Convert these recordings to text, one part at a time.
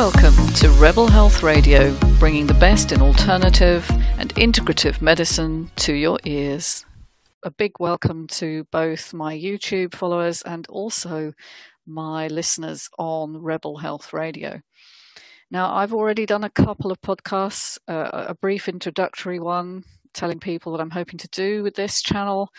Welcome to Rebel Health Radio, bringing the best in alternative and integrative medicine to your ears. A big welcome to both my YouTube followers and also my listeners on Rebel Health Radio. Now, I've already done a couple of podcasts, uh, a brief introductory one telling people what I'm hoping to do with this channel.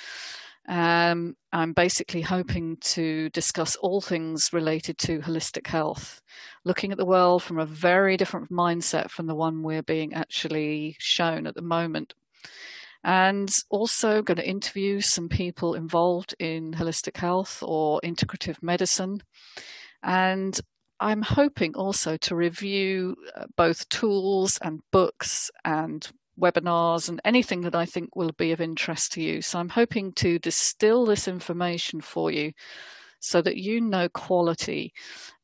Um, I'm basically hoping to discuss all things related to holistic health, looking at the world from a very different mindset from the one we're being actually shown at the moment. And also going to interview some people involved in holistic health or integrative medicine. And I'm hoping also to review uh, both tools and books and webinars and anything that I think will be of interest to you. So I'm hoping to distill this information for you so that you know quality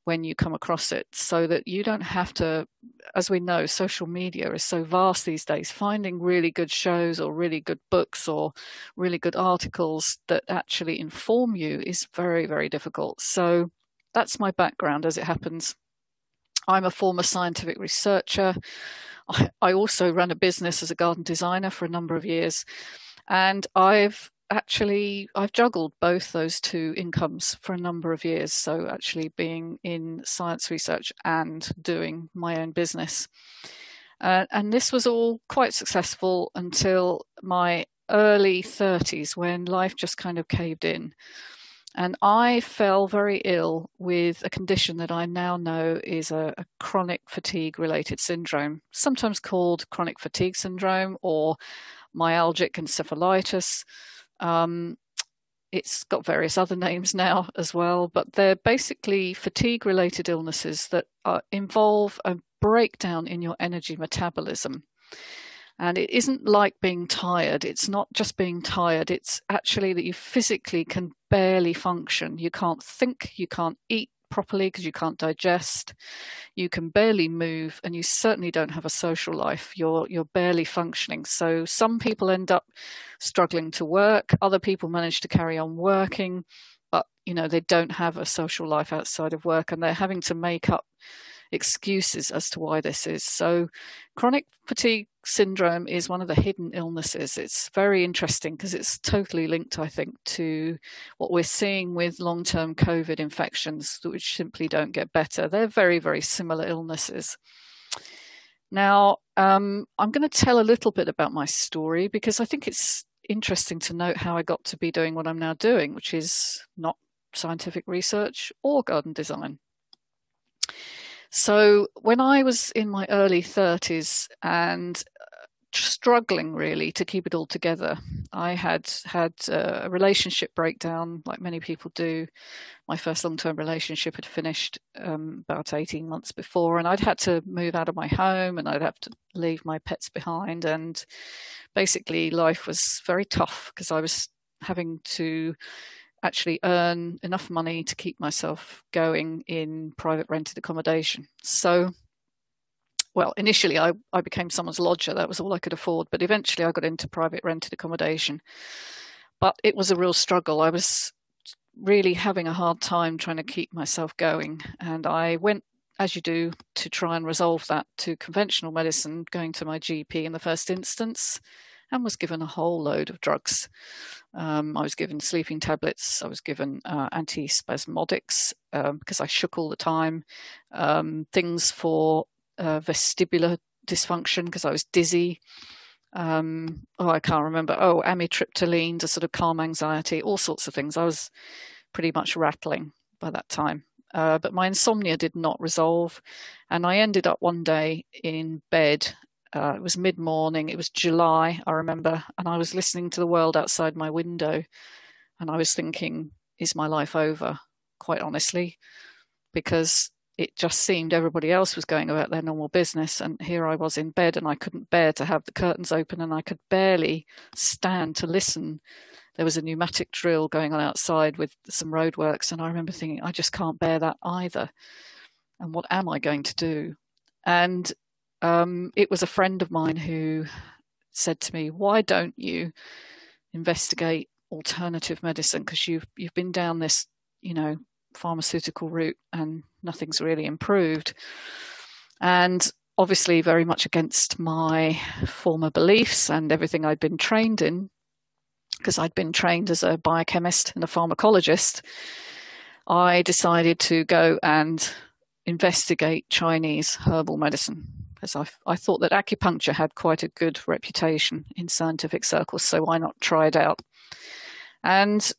when you come across it so that you don't have to as we know social media is so vast these days finding really good shows or really good books or really good articles that actually inform you is very very difficult so that's my background as it happens. I'm a former scientific researcher. I, I also ran a business as a garden designer for a number of years. And I've actually I've juggled both those two incomes for a number of years. So actually being in science research and doing my own business. Uh, and this was all quite successful until my early 30s when life just kind of caved in. And I fell very ill with a condition that I now know is a, a chronic fatigue related syndrome, sometimes called chronic fatigue syndrome or myalgic encephalitis. Um, it's got various other names now as well, but they're basically fatigue related illnesses that are, involve a breakdown in your energy metabolism. And it isn't like being tired. It's not just being tired. It's actually that you physically can barely function. You can't think, you can't eat properly because you can't digest. You can barely move, and you certainly don't have a social life. You're you're barely functioning. So some people end up struggling to work. Other people manage to carry on working, but you know they don't have a social life outside of work, and they're having to make up excuses as to why this is. So, chronic fatigue syndrome is one of the hidden illnesses. It's very interesting because it's totally linked, I think, to what we're seeing with long term COVID infections, which simply don't get better. They're very, very similar illnesses. Now, um, I'm going to tell a little bit about my story because I think it's interesting to note how I got to be doing what I'm now doing, which is not scientific research or garden design. So when I was in my early 30s and uh, struggling really to keep it all together, I had had a relationship breakdown, like many people do. My first long term relationship had finished um, about 18 months before, and I'd had to move out of my home and I'd have to leave my pets behind. And basically, life was very tough because I was having to actually earn enough money to keep myself going in private rented accommodation. So, well, initially I, I became someone's lodger. That was all I could afford. But eventually I got into private rented accommodation. But it was a real struggle. I was really having a hard time trying to keep myself going. And I went, as you do, to try and resolve that to conventional medicine, going to my GP in the first instance and was given a whole load of drugs. Um, I was given sleeping tablets. I was given uh, antispasmodics um, because I shook all the time. Um, things for uh, vestibular dysfunction because I was dizzy. Um, oh, I can't remember. Oh, amitriptyline to sort of calm anxiety. All sorts of things. I was pretty much rattling by that time. Uh, but my insomnia did not resolve, and I ended up one day in bed uh, it was mid morning. It was July, I remember, and I was listening to the world outside my window, and I was thinking, "Is my life over?" Quite honestly, because it just seemed everybody else was going about their normal business, and here I was in bed, and I couldn't bear to have the curtains open, and I could barely stand to listen. There was a pneumatic drill going on outside with some roadworks, and I remember thinking, I just can't bear that either. And what am I going to do? And um, it was a friend of mine who said to me, "Why don't you investigate alternative medicine? Because you've you've been down this, you know, pharmaceutical route and nothing's really improved." And obviously, very much against my former beliefs and everything I'd been trained in, because I'd been trained as a biochemist and a pharmacologist, I decided to go and investigate Chinese herbal medicine because I, I thought that acupuncture had quite a good reputation in scientific circles, so why not try it out? And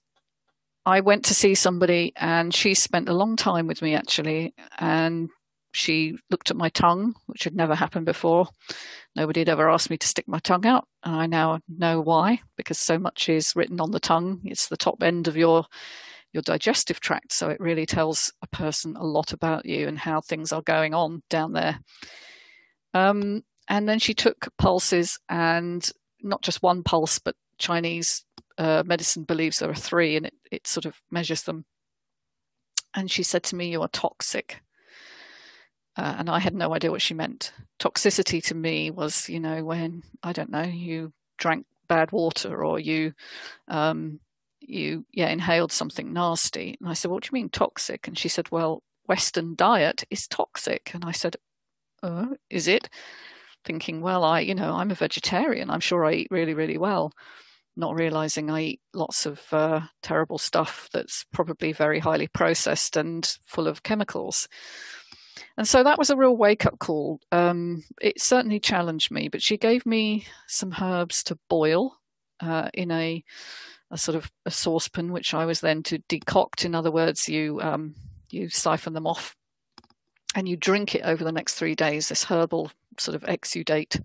I went to see somebody, and she spent a long time with me actually, and she looked at my tongue, which had never happened before. Nobody had ever asked me to stick my tongue out, and I now know why because so much is written on the tongue. It's the top end of your your digestive tract, so it really tells a person a lot about you and how things are going on down there. Um, and then she took pulses, and not just one pulse, but Chinese uh, medicine believes there are three, and it, it sort of measures them. And she said to me, You are toxic. Uh, and I had no idea what she meant. Toxicity to me was, you know, when I don't know, you drank bad water or you, um, you yeah, inhaled something nasty. And I said, "What do you mean toxic?" And she said, "Well, Western diet is toxic." And I said, "Oh, is it?" Thinking, well, I, you know, I'm a vegetarian. I'm sure I eat really, really well not realizing I eat lots of uh, terrible stuff that's probably very highly processed and full of chemicals. And so that was a real wake up call. Um, it certainly challenged me, but she gave me some herbs to boil uh, in a, a, sort of a saucepan, which I was then to decoct. In other words, you um, you siphon them off and you drink it over the next three days. This herbal sort of exudate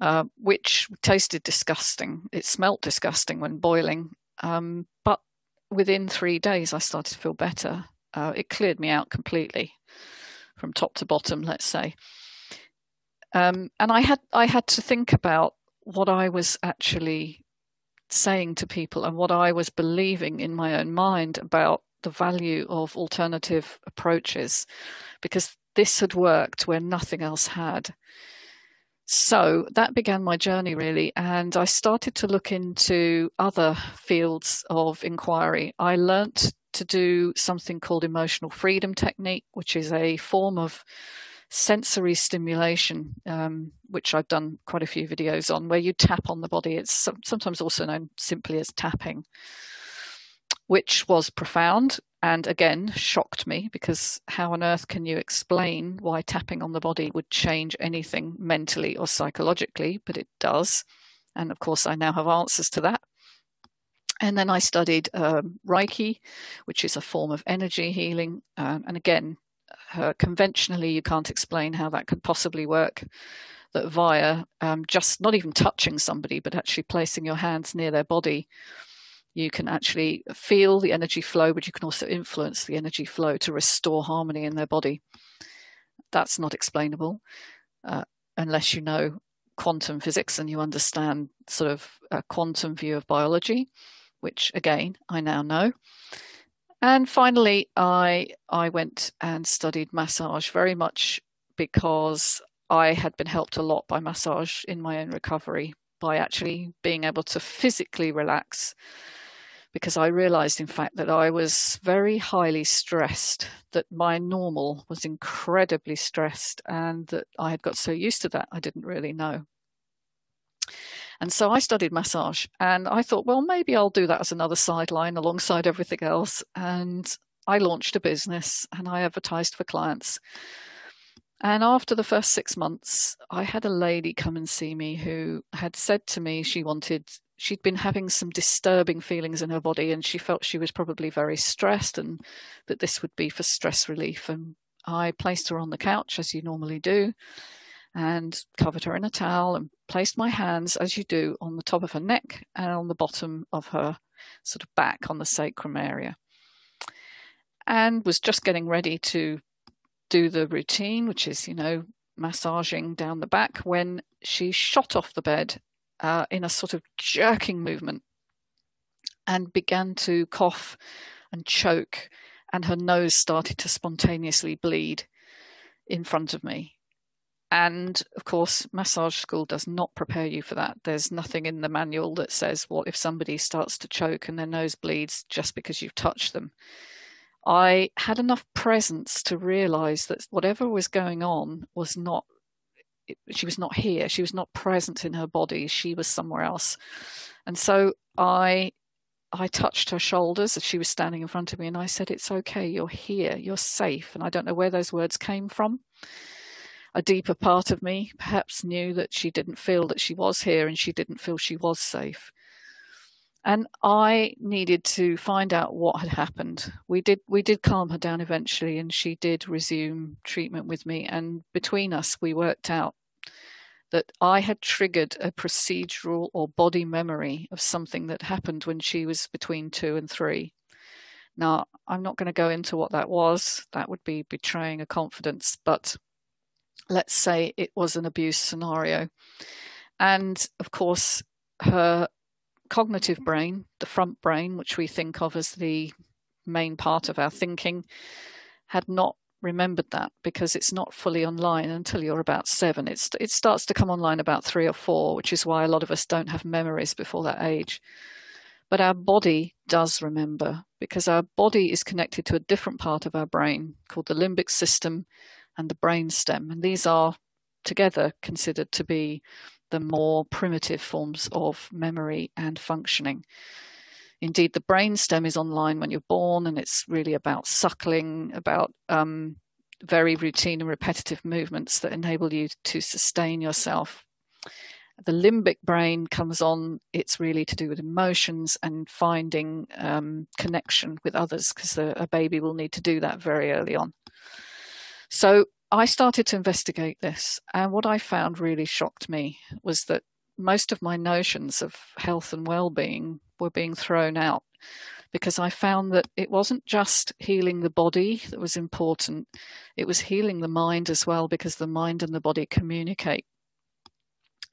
uh, which tasted disgusting. It smelt disgusting when boiling, um, but within three days I started to feel better. Uh, it cleared me out completely, from top to bottom, let's say. Um, and I had I had to think about what I was actually saying to people and what I was believing in my own mind about the value of alternative approaches, because this had worked where nothing else had. So that began my journey really, and I started to look into other fields of inquiry. I learnt to do something called emotional freedom technique, which is a form of sensory stimulation, um, which I've done quite a few videos on, where you tap on the body. It's sometimes also known simply as tapping, which was profound and again shocked me because how on earth can you explain why tapping on the body would change anything mentally or psychologically? But it does. And of course, I now have answers to that. And then I studied um, Reiki, which is a form of energy healing. Um, and again, uh, conventionally, you can't explain how that could possibly work. That via um, just not even touching somebody, but actually placing your hands near their body you can actually feel the energy flow, but you can also influence the energy flow to restore harmony in their body. That's not explainable uh, unless you know quantum physics and you understand sort of a quantum view of biology, which again I now know. And finally, I I went and studied massage very much because I had been helped a lot by massage in my own recovery by actually being able to physically relax because I realized, in fact, that I was very highly stressed, that my normal was incredibly stressed, and that I had got so used to that I didn't really know. And so I studied massage, and I thought, well, maybe I'll do that as another sideline alongside everything else. And I launched a business and I advertised for clients. And after the first six months, I had a lady come and see me who had said to me she wanted she'd been having some disturbing feelings in her body and she felt she was probably very stressed and that this would be for stress relief. And I placed her on the couch as you normally do and covered her in a towel and placed my hands, as you do, on the top of her neck and on the bottom of her sort of back on the sacrum area. And was just getting ready to do the routine, which is, you know, massaging down the back, when she shot off the bed uh, in a sort of jerking movement and began to cough and choke, and her nose started to spontaneously bleed in front of me. And of course, massage school does not prepare you for that. There's nothing in the manual that says, what if somebody starts to choke and their nose bleeds just because you've touched them? I had enough presence to realize that whatever was going on was not, she was not here. She was not present in her body. She was somewhere else. And so I, I touched her shoulders as she was standing in front of me and I said, It's okay. You're here. You're safe. And I don't know where those words came from. A deeper part of me perhaps knew that she didn't feel that she was here and she didn't feel she was safe and I needed to find out what had happened. We did we did calm her down eventually, and she did resume treatment with me. And between us, we worked out that I had triggered a procedural or body memory of something that happened when she was between two and three. Now, I'm not going to go into what that was. That would be betraying a confidence, but let's say it was an abuse scenario. And of course, her cognitive brain, the front brain, which we think of as the main part of our thinking, had not remembered that because it's not fully online until you're about seven. It's, it starts to come online about three or four, which is why a lot of us don't have memories before that age. But our body does remember because our body is connected to a different part of our brain called the limbic system and the brain stem. And these are together considered to be the more primitive forms of memory and functioning. Indeed, the brainstem is online when you're born, and it's really about suckling, about um, very routine and repetitive movements that enable you to sustain yourself. The limbic brain comes on, it's really to do with emotions and finding um, connection with others, because a baby will need to do that very early on. So, I started to investigate this, and what I found really shocked me was that most of my notions of health and well being were being thrown out because I found that it wasn't just healing the body that was important, it was healing the mind as well because the mind and the body communicate.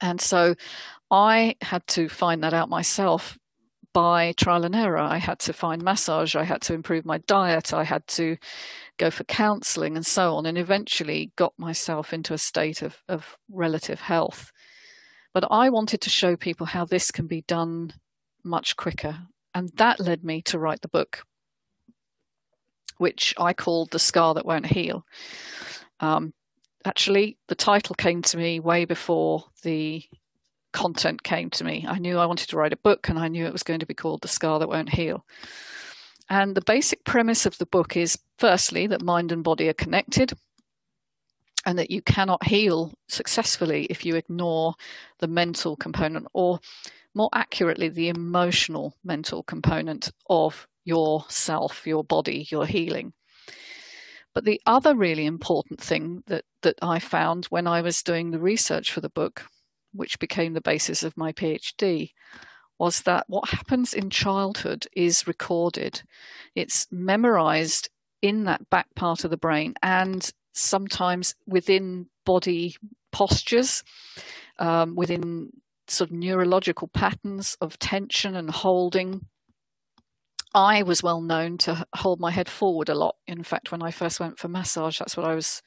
And so I had to find that out myself by trial and error. I had to find massage, I had to improve my diet, I had to go for counseling and so on, and eventually got myself into a state of, of relative health. But I wanted to show people how this can be done much quicker. And that led me to write the book, which I called The Scar That Won't Heal. Um, actually, the title came to me way before the content came to me. I knew I wanted to write a book and I knew it was going to be called The Scar That Won't Heal. And the basic premise of the book is firstly, that mind and body are connected and that you cannot heal successfully if you ignore the mental component, or more accurately, the emotional mental component of yourself, your body, your healing. But the other really important thing that, that I found when I was doing the research for the book which became the basis of my PhD, was that what happens in childhood is recorded. It's memorized in that back part of the brain and sometimes within body postures, um, within sort of neurological patterns of tension and holding. I was well known to hold my head forward a lot. In fact, when I first went for massage, that's what I was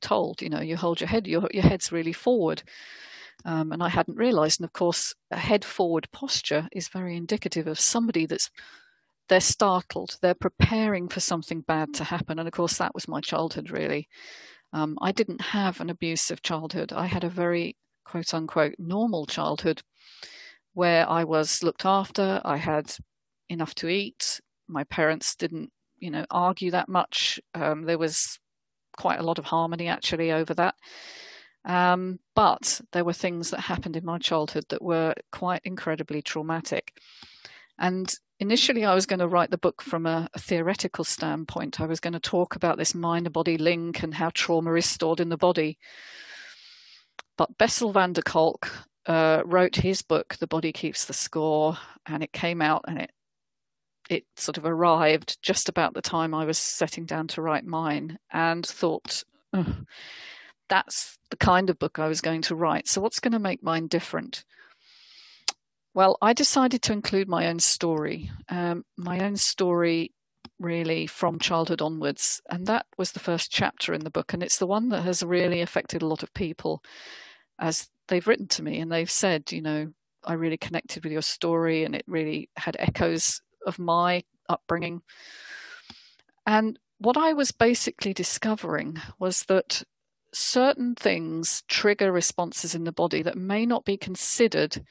told. You know, you hold your head, your, your head's really forward. Um, and I hadn't realized. And of course, a head forward posture is very indicative of somebody that's they're startled, they're preparing for something bad to happen. And of course, that was my childhood, really. Um, I didn't have an abusive childhood. I had a very quote unquote normal childhood where I was looked after, I had enough to eat, my parents didn't, you know, argue that much. Um, there was quite a lot of harmony actually over that. Um, but there were things that happened in my childhood that were quite incredibly traumatic. And initially, I was going to write the book from a, a theoretical standpoint. I was going to talk about this mind body link and how trauma is stored in the body. But Bessel van der Kolk uh, wrote his book, The Body Keeps the Score, and it came out and it it sort of arrived just about the time I was setting down to write mine and thought, that's the kind of book I was going to write. So, what's going to make mine different? Well, I decided to include my own story, um, my own story really from childhood onwards. And that was the first chapter in the book. And it's the one that has really affected a lot of people as they've written to me and they've said, you know, I really connected with your story and it really had echoes of my upbringing. And what I was basically discovering was that certain things trigger responses in the body that may not be considered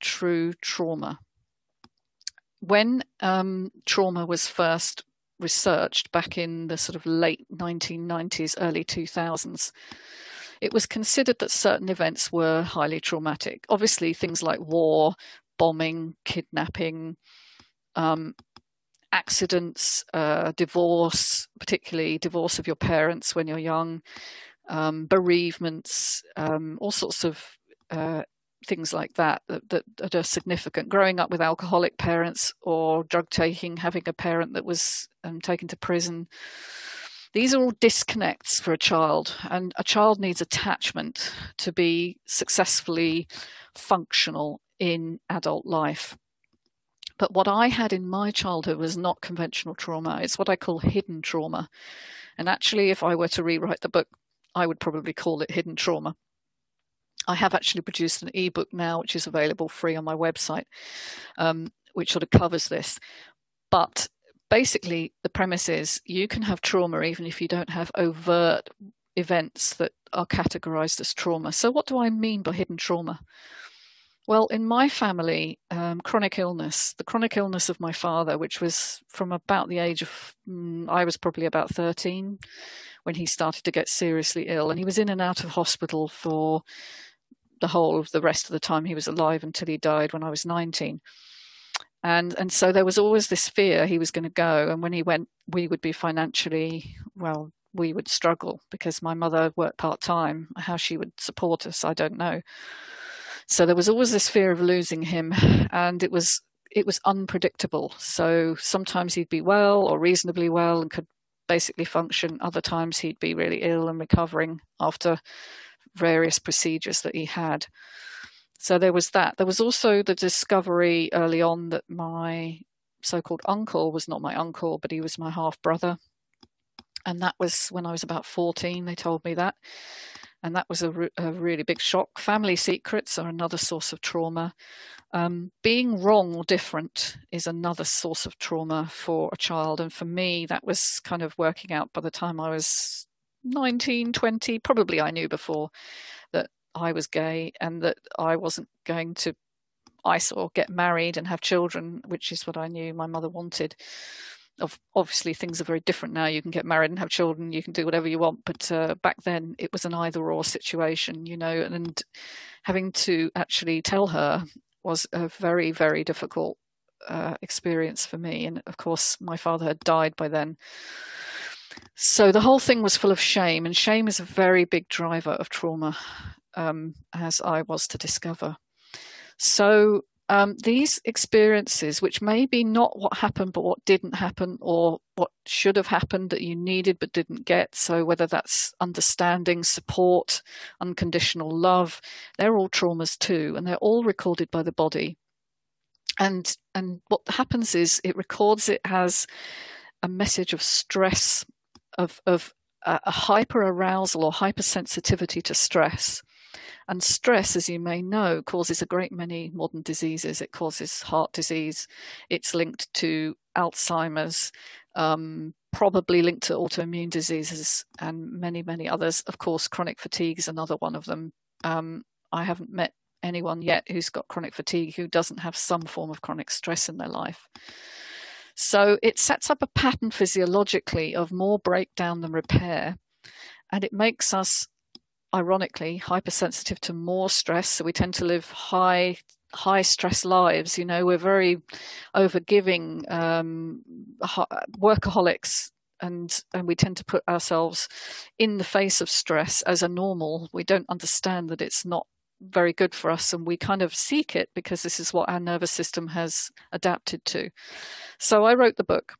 true trauma. When um, trauma was first researched back in the sort of late 1990s, early 2000s, it was considered that certain events were highly traumatic. Obviously, things like war, bombing, kidnapping, um, accidents, uh, divorce, particularly divorce of your parents when you're young, um, bereavements, um, all sorts of uh, things like that, that, that are significant. Growing up with alcoholic parents or drug taking, having a parent that was um, taken to prison. These are all disconnects for a child, and a child needs attachment to be successfully functional in adult life. But what I had in my childhood was not conventional trauma. It's what I call hidden trauma. And actually, if I were to rewrite the book, I would probably call it hidden trauma. I have actually produced an ebook now, which is available free on my website, um, which sort of covers this. But basically, the premise is you can have trauma even if you don't have overt events that are categorized as trauma. So, what do I mean by hidden trauma? Well, in my family, um, chronic illness, the chronic illness of my father, which was from about the age of, mm, I was probably about 13 when he started to get seriously ill. And he was in and out of hospital for the whole of the rest of the time he was alive until he died when I was 19. And, and so there was always this fear he was going to go. And when he went, we would be financially, well, we would struggle because my mother worked part time. How she would support us, I don't know. So there was always this fear of losing him, and it was it was unpredictable. So sometimes he'd be well or reasonably well and could basically function. Other times he'd be really ill and recovering after various procedures that he had. So there was that. There was also the discovery early on that my so called uncle was not my uncle, but he was my half brother. And that was when I was about 14, they told me that and that was a, re- a, really big shock. Family secrets are another source of trauma. Um, being wrong or different is another source of trauma for a child. And for me, that was kind of working out by the time I was 19, 20. Probably I knew before that I was gay and that I wasn't going to I saw get married and have children, which is what I knew my mother wanted obviously things are very different now. You can get married and have children, you can do whatever you want. But uh, back then, it was an either or situation, you know, and, and having to actually tell her was a very, very difficult uh, experience for me. And of course, my father had died by then. So the whole thing was full of shame, and shame is a very big driver of trauma, um, as I was to discover. So um, these experiences, which may be not what happened, but what didn't happen, or what should have happened that you needed but didn't get. So, whether that's understanding, support, unconditional love, they're all traumas too, and they're all recorded by the body. And and what happens is it records it as a message of stress, of of a hyper arousal or hypersensitivity to stress. And stress, as you may know, causes a great many modern diseases. It causes heart disease. It's linked to Alzheimer's, um, probably linked to autoimmune diseases and many, many others. Of course, chronic fatigue is another one of them. Um, I haven't met anyone yet who's got chronic fatigue who doesn't have some form of chronic stress in their life. So it sets up a pattern physiologically of more breakdown than repair. And it makes us ironically hypersensitive to more stress. So we tend to live high high stress lives. You know we're very overgiving um, workaholics and and we tend to put ourselves in the face of stress as a normal. We don't understand that it's not very good for us and we kind of seek it because this is what our nervous system has adapted to. So i wrote the book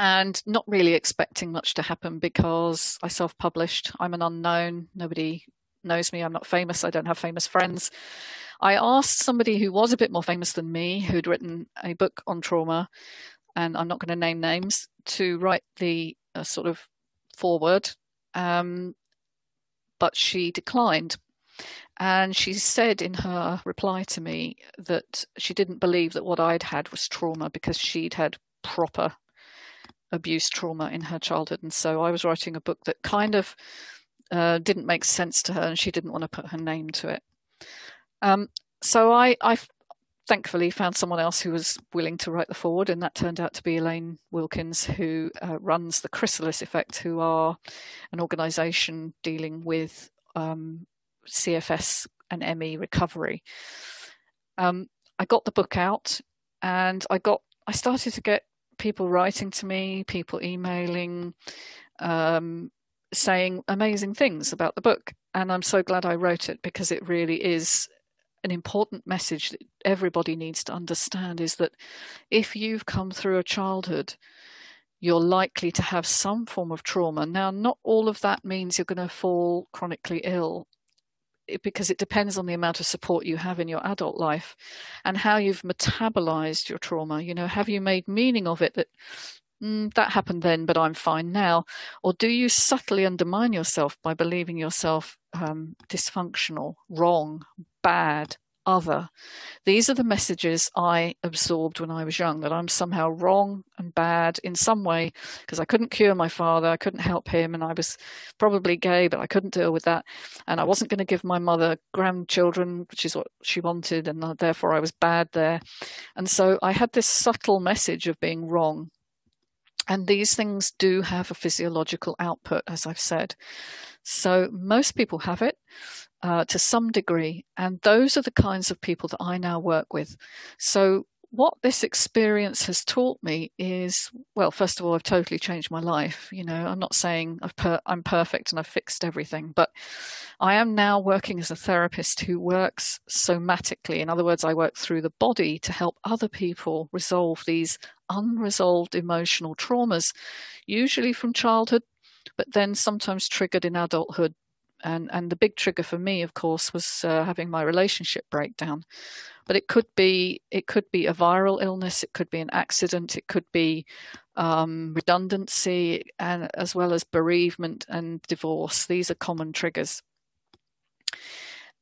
and not really expecting much to happen because I self published. I'm an unknown. Nobody knows me. I'm not famous. I don't have famous friends. I asked somebody who was a bit more famous than me, who'd written a book on trauma, and I'm not going to name names, to write the uh, sort of foreword. Um, but she declined. And she said in her reply to me that she didn't believe that what I'd had was trauma because she'd had proper abuse trauma in her childhood. And so I was writing a book that kind of uh, didn't make sense to her and she didn't want to put her name to it. Um, so I, I thankfully found someone else who was willing to write the foreword, and that turned out to be Elaine Wilkins, who uh, runs the Chrysalis Effect, who are an organisation dealing with um, CFS and ME recovery. Um, I got the book out, and I got I started to get people writing to me, people emailing, um, saying amazing things about the book. And I'm so glad I wrote it because it really is an important message that everybody needs to understand is that if you've come through a childhood, you're likely to have some form of trauma. Now, not all of that means you're going to fall chronically ill because it depends on the amount of support you have in your adult life and how you've metabolized your trauma. You know, have you made meaning of it that mm, that happened then, but I'm fine now? Or do you subtly undermine yourself by believing yourself um, dysfunctional, wrong, bad, other. These are the messages I absorbed when I was young that I'm somehow wrong and bad in some way because I couldn't cure my father, I couldn't help him, and I was probably gay, but I couldn't deal with that. And I wasn't going to give my mother grandchildren, which is what she wanted, and uh, therefore I was bad there. And so I had this subtle message of being wrong. And these things do have a physiological output, as I've said. So most people have it uh, to some degree. And those are the kinds of people that I now work with. So, what this experience has taught me is well, first of all, I've totally changed my life. You know, I'm not saying i per- I'm perfect and I've fixed everything, but I am now working as a therapist who works somatically. In other words, I work through the body to help other people resolve these unresolved emotional traumas, usually from childhood, but then sometimes triggered in adulthood and and the big trigger for me of course was uh, having my relationship breakdown. But it could be it could be a viral illness it could be an accident it could be um, redundancy and as well as bereavement and divorce. These are common triggers.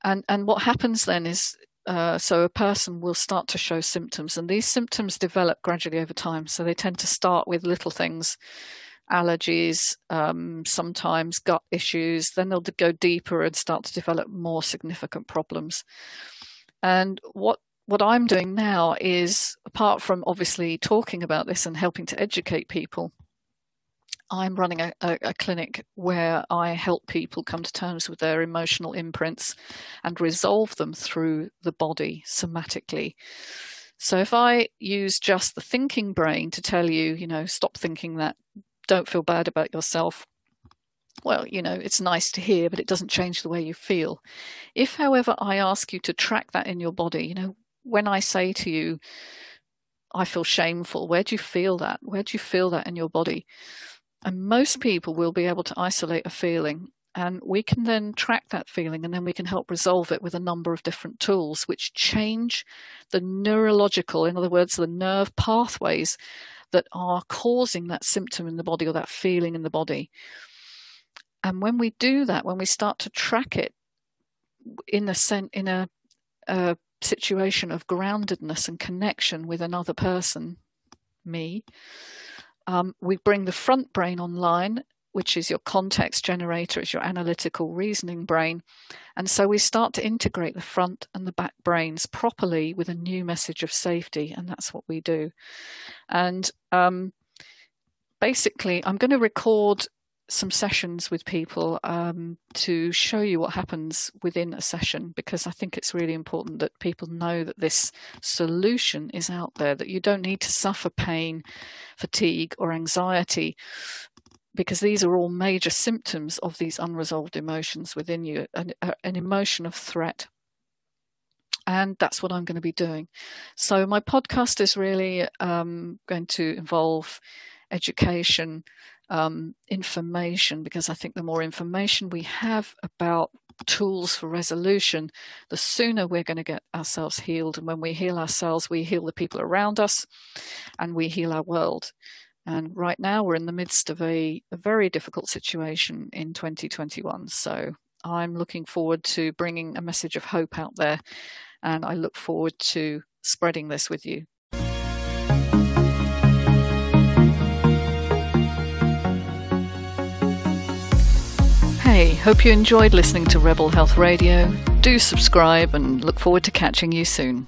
And and what happens then is uh, so a person will start to show symptoms and these symptoms develop gradually over time. So they tend to start with little things allergies, um, sometimes gut issues. Then they'll go deeper and start to develop more significant problems. And what what I'm doing now is, apart from obviously talking about this and helping to educate people, I'm running a, a, a, clinic where I help people come to terms with their emotional imprints and resolve them through the body somatically. So if I use just the thinking brain to tell you, you know, stop thinking that, don't feel bad about yourself. Well, you know, it's nice to hear, but it doesn't change the way you feel. If, however, I ask you to track that in your body, you know, when I say to you, I feel shameful, where do you feel that? Where do you feel that in your body? And most people will be able to isolate a feeling and we can then track that feeling and then we can help resolve it with a number of different tools which change the neurological, in other words, the nerve pathways that are causing that symptom in the body or that feeling in the body. And when we do that, when we start to track it in a sen- in a, a situation of groundedness and connection with another person, me, um, we bring the front brain online which is your context generator, it's your analytical reasoning brain. And so we start to integrate the front and the back brains properly with a new message of safety, and that's what we do. And um, basically, I'm going to record some sessions with people um, to show you what happens within a session because I think it's really important that people know that this solution is out there, that you don't need to suffer pain, fatigue, or anxiety because these are all major symptoms of these unresolved emotions within you an, an emotion of threat and that's what I'm going to be doing. So, my podcast is really um, going to involve education, um, information, because I think the more information we have about tools for resolution, the sooner we're going to get ourselves healed. And when we heal ourselves, we heal the people around us and we heal our world. And right now, we're in the midst of a, a very difficult situation in 2021. So I'm looking forward to bringing a message of hope out there, and I look forward to spreading this with you. Hey, hope you enjoyed listening to Rebel Health Radio. Do subscribe and look forward to catching you soon.